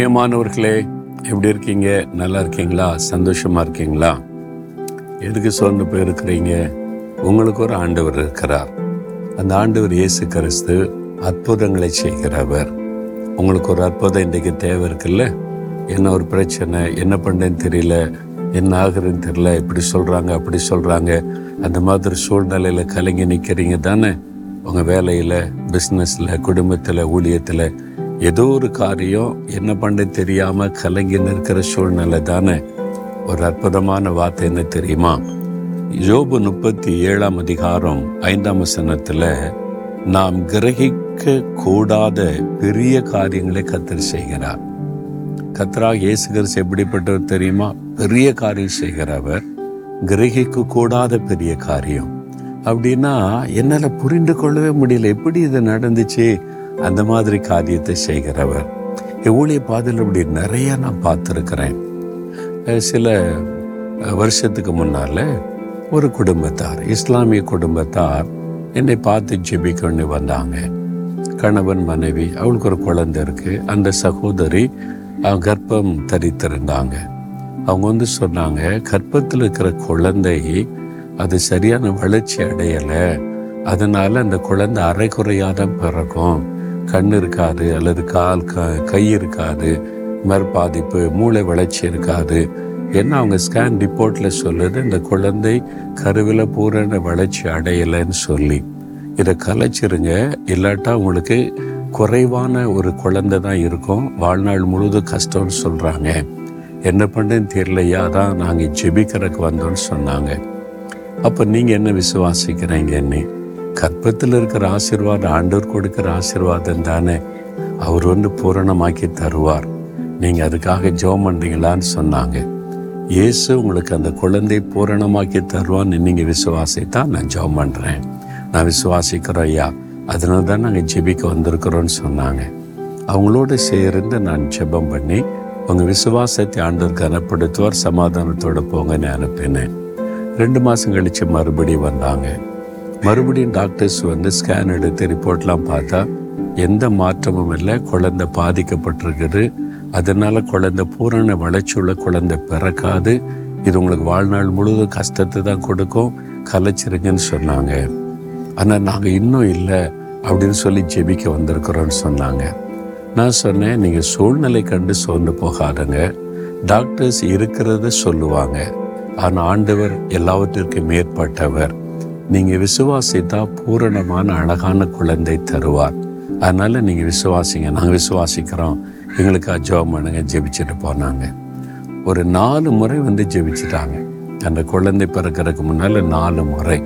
பிரியமானவர்களே எப்படி இருக்கீங்க? நல்லா இருக்கீங்களா? சந்தோஷமா இருக்கீங்களா? எதுக்கு சோர்ந்து போயிருக்கிறீங்க? உங்களுக்கு ஒரு ஆண்டவர் இருக்கிறார். அந்த ஆண்டவர் இயேசு கிறிஸ்து அற்புதங்களை செய்கிறவர். உங்களுக்கு ஒரு அற்புதம் இன்றைக்கு தேவை இருக்குல்ல? என்ன ஒரு பிரச்சனை? என்ன பண்ணுறேன்னு தெரியல. என்ன ஆகுறதுன்னு தெரியல. இப்படி சொல்கிறாங்க அப்படி சொல்கிறாங்க அந்த மாதிரி சூழ்நிலையில் கலங்கி நிற்கிறீங்க தானே? உங்கள் வேலையில் பிஸ்னஸில் குடும்பத்தில் ஊழியத்தில் ஏதோ ஒரு காரியம் என்ன பண்ண தெரியாமல் கலங்கி நிற்கிற சூழ்நிலை தானே. ஒரு அற்புதமான வார்த்தை என்ன தெரியுமா? யோபு முப்பத்தி ஏழாம் அதிகாரம் ஐந்தாம் வசனத்தில் நாம் கிரகிக்க கூடாத பெரிய காரியங்களை கத்தர் செய்கிறார். கத்ரா இயேசு எப்படிப்பட்டவர் தெரியுமா? பெரிய காரியம் செய்கிறவர் கிரகிக்க கூடாத பெரிய காரியம். அப்படின்னா என்னால் புரிந்து கொள்ளவே முடியல. எப்படி இது நடந்துச்சு? அந்த மாதிரி காரியத்தை செய்கிறவர். என் ஊழிய பாதையில் இப்படி நிறைய நான் பார்த்துருக்கிறேன். சில வருஷத்துக்கு முன்னால் ஒரு குடும்பத்தார் இஸ்லாமிய குடும்பத்தார் என்னை பார்த்து ஜெபிக்கொண்டு வந்தாங்க. கணவன் மனைவி அவளுக்கு ஒரு குழந்தை இருக்குது அந்த சகோதரி கர்ப்பம் தரித்திருந்தாங்க. அவங்க வந்து சொன்னாங்க கர்ப்பத்தில் இருக்கிற குழந்தை அது சரியான வளர்ச்சி அடையலை. அதனால் அந்த குழந்தை அரைக்குறையாக பிறக்கும். கண் இருக்காது அல்லது கால் க கை இருக்காது மறுபாதிப்பு மூளை வளர்ச்சி இருக்காது. என்ன அவங்க ஸ்கேன் ரிப்போர்ட்டில் சொல்லுது? இந்த குழந்தை கருவில் பூரண வளர்ச்சி அடையலைன்னு சொல்லி. இதை கலைச்சிருங்க. இல்லாட்டா உங்களுக்கு குறைவான ஒரு குழந்தை தான் இருக்கும். வாழ்நாள் முழுதும் கஷ்டம்னு சொல்கிறாங்க என்ன பண்ணுன்னு தெரியலையா? தான் நாங்கள் ஜெபிக்கிறக்கு வந்தோம்னு சொன்னாங்க. அப்போ நீங்கள் என்ன விசுவாசிக்கிறீங்க என்ன கற்பத்தில் இருக்கிற ஆசீர்வாதம் ஆண்டவர் கொடுக்கிற ஆசீர்வாதம் தானே? அவர் வந்து பூரணமாக்கி தருவார். நீங்கள் அதுக்காக ஜெபம் பண்ணுறீங்களான்னு சொன்னாங்க. இயேசு உங்களுக்கு அந்த குழந்தை பூரணமாக்கி தருவான்னு நீங்கள் விசுவாசித்தான் நான் ஜெபம் பண்ணுறேன் நான் விசுவாசிக்கிறோம் ஐயா. அதனால தான் நாங்கள் ஜெபிக்க வந்திருக்கிறோன்னு சொன்னாங்க. அவங்களோட சேர்ந்து நான் ஜெபம் பண்ணி உங்கள் விசுவாசத்தை ஆண்டவர் கனப்படுத்துவார் சமாதானத்தோடு போங்கன்னு அனுப்பினேன். ரெண்டு மாதம் கழித்து மறுபடியும் வந்தாங்க. மறுபடியும் டாக்டர்ஸ் வந்து ஸ்கேன் எடுத்து ரிப்போர்ட்லாம் பார்த்தா எந்த மாற்றமும் இல்லை. குழந்தை பாதிக்கப்பட்டிருக்குது. அதனால் குழந்தை பூரண வளர்ச்சியுள்ள குழந்தை பிறக்காது. இது உங்களுக்கு வாழ்நாள் முழுவதும் கஷ்டத்தை தான் கொடுக்கும். கலைச்சிருங்கன்னு சொன்னாங்க. ஆனால் நாங்கள் இன்னும் இல்லை அப்படின்னு சொல்லி ஜெபிக்க வந்திருக்கிறோன்னு சொன்னாங்க. நான் சொன்னேன் நீங்கள் சூழ்நிலை கண்டு சோர்ந்து போகாதுங்க. டாக்டர்ஸ் இருக்கிறத சொல்லுவாங்க. ஆனால் ஆண்டவர் எல்லாவற்றிற்கும் மேற்பட்டவர். நீங்கள் விசுவாசித்தா பூரணமான அழகான குழந்தை தருவார். அதனால நீங்கள் விசுவாசிங்க. நாங்கள் விசுவாசிக்கிறோம். எங்களுக்கு ஜோம் பண்ணுங்க ஜெபிச்சுட்டு போனாங்க. ஒரு நாலு முறை வந்து ஜெபிச்சிட்டாங்க. அந்த குழந்தை பிறக்கிறதுக்கு முன்னால் நாலு முறை.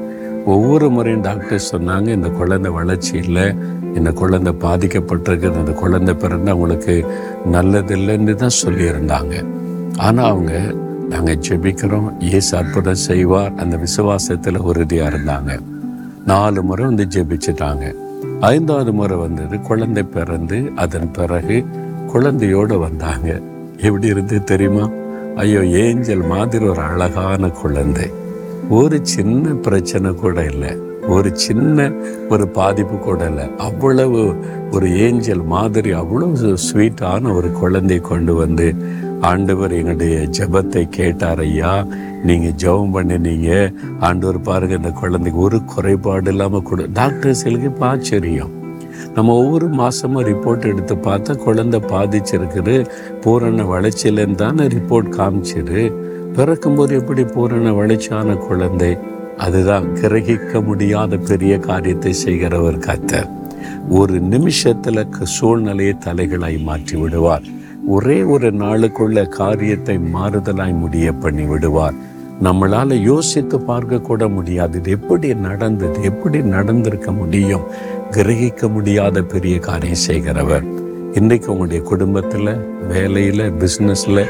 ஒவ்வொரு முறையும் டாக்டர் சொன்னாங்க இந்த குழந்தை வளர்ச்சி இல்லை இந்த குழந்தை பாதிக்கப்பட்டிருக்குது இந்த குழந்தை பிறந்து அவங்களுக்கு நல்லதில்லைன்னு தான் சொல்லியிருந்தாங்க. ஆனால் அவங்க நாங்கள் ஜெபிக்கிறோம். ஏசு அற்புதம் செய்வார். அந்த விசுவாசத்தில் உறுதியாக இருந்தாங்க. நாலு முறை வந்து ஜெபிச்சிட்டாங்க. ஐந்தாவது முறை வந்தது குழந்தை பிறந்து அதன் பிறகு குழந்தையோடு வந்தாங்க. எப்படி இருந்து தெரியுமா? ஐயோ ஏஞ்சல் மாதிரி ஒரு அழகான குழந்தை. ஒரு சின்ன பிரச்சனை கூட இல்லை. ஒரு சின்ன ஒரு பாதிப்பு கூட இல்லை. அவ்வளவு ஒரு ஏஞ்சல் மாதிரி அவ்வளவு ஸ்வீட்டான ஒரு குழந்தை கொண்டு வந்து ஆண்டவர் எங்களுடைய ஜெபத்தை கேட்டார் ஐயா. நீங்க ஜெபம் பண்ணினீங்க. ஆண்டவர் பாருங்க இந்த குழந்தைக்கு ஒரு குறைபாடு இல்லாமல் கொடு. டாக்டர்ஸ் எங்களுக்கு ஆச்சரியம் நம்ம ஒவ்வொரு மாசமும் ரிப்போர்ட் எடுத்து பார்த்தா குழந்தை பாதிச்சிருக்குது. பூரண வளர்ச்சியிலன்னு தானே ரிப்போர்ட் காமிச்சிரு பிறக்கும்போது எப்படி பூரண வளர்ச்சியான குழந்தை? அதுதான் கிரகிக்க முடியாத பெரிய காரியத்தை செய்கிறவர் கத்தர் ஒரு நிமிஷத்துல சூழ்நிலையை தலைகளாய் மாற்றி விடுவார். ஒரே ஒரு நாளுக்குள்ள காரியத்தை மாறுதலாய் முடிய பண்ணி விடுவார். நம்மளால யோசித்து பார்க்க கூட முடியாது. இது எப்படி நடந்தது? எப்படி நடந்திருக்க முடியும்? கிரகிக்க முடியாத பெரிய காரியம் செய்கிறவர் இன்றைக்கு உங்களுடைய குடும்பத்தில் வேலையில் பிஸ்னஸில்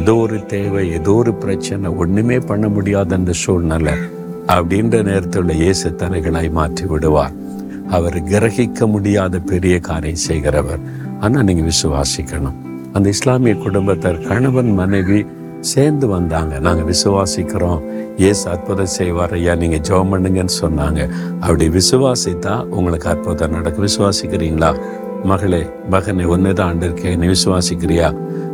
ஏதோ ஒரு தேவை ஏதோ ஒரு பிரச்சனை ஒன்றுமே பண்ண முடியாத அந்த சூழ்நிலை அப்படின்ற நேரத்தில் இயேசு தரைகளாய் மாற்றி விடுவார். அவர் கிரகிக்க முடியாத பெரிய காரியம் செய்கிறவர் ஆனால் நீங்கள் விசுவாசிக்கணும். அந்த இஸ்லாமிய குடும்பத்தார் கணவன் மனைவி சேர்ந்து வந்தாங்க. நாங்கள் விசுவாசிக்கிறோம். ஏசு அற்புதம் செய்வார் ஐயா நீங்கள் ஜெபம் பண்ணுங்கன்னு சொன்னாங்க. அப்படி விசுவாசித்தா உங்களுக்கு அற்புதம் நடக்கும். விசுவாசிக்கிறீங்களா? மகளே மகனை ஒன்னுதான் ஆண்டு இருக்கேன் நீ விசுவாசிக்கிறியா?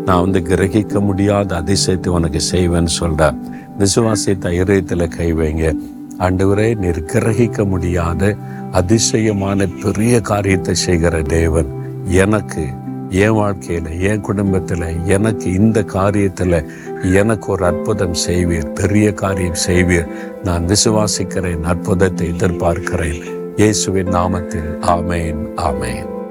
நான் வந்து கிரகிக்க முடியாத அதிசயத்தை உனக்கு செய்வேன்னு சொல்கிறேன் விசுவாசித்த இதயத்தில் கை வைங்க. ஆண்டவரே நீர் கிரகிக்க முடியாத அதிசயமான பெரிய காரியத்தை செய்கிற தேவன் எனக்கு என் வாழ்க்கையில் என் குடும்பத்தில் எனக்கு இந்த காரியத்தில் எனக்கு ஒரு அற்புதம் செய்வீர் பெரிய காரியம் செய்வீர். நான் விசுவாசிக்கிறேன் அற்புதத்தை எதிர்பார்க்கிறேன். இயேசுவின் நாமத்தில் ஆமேன் ஆமேன்.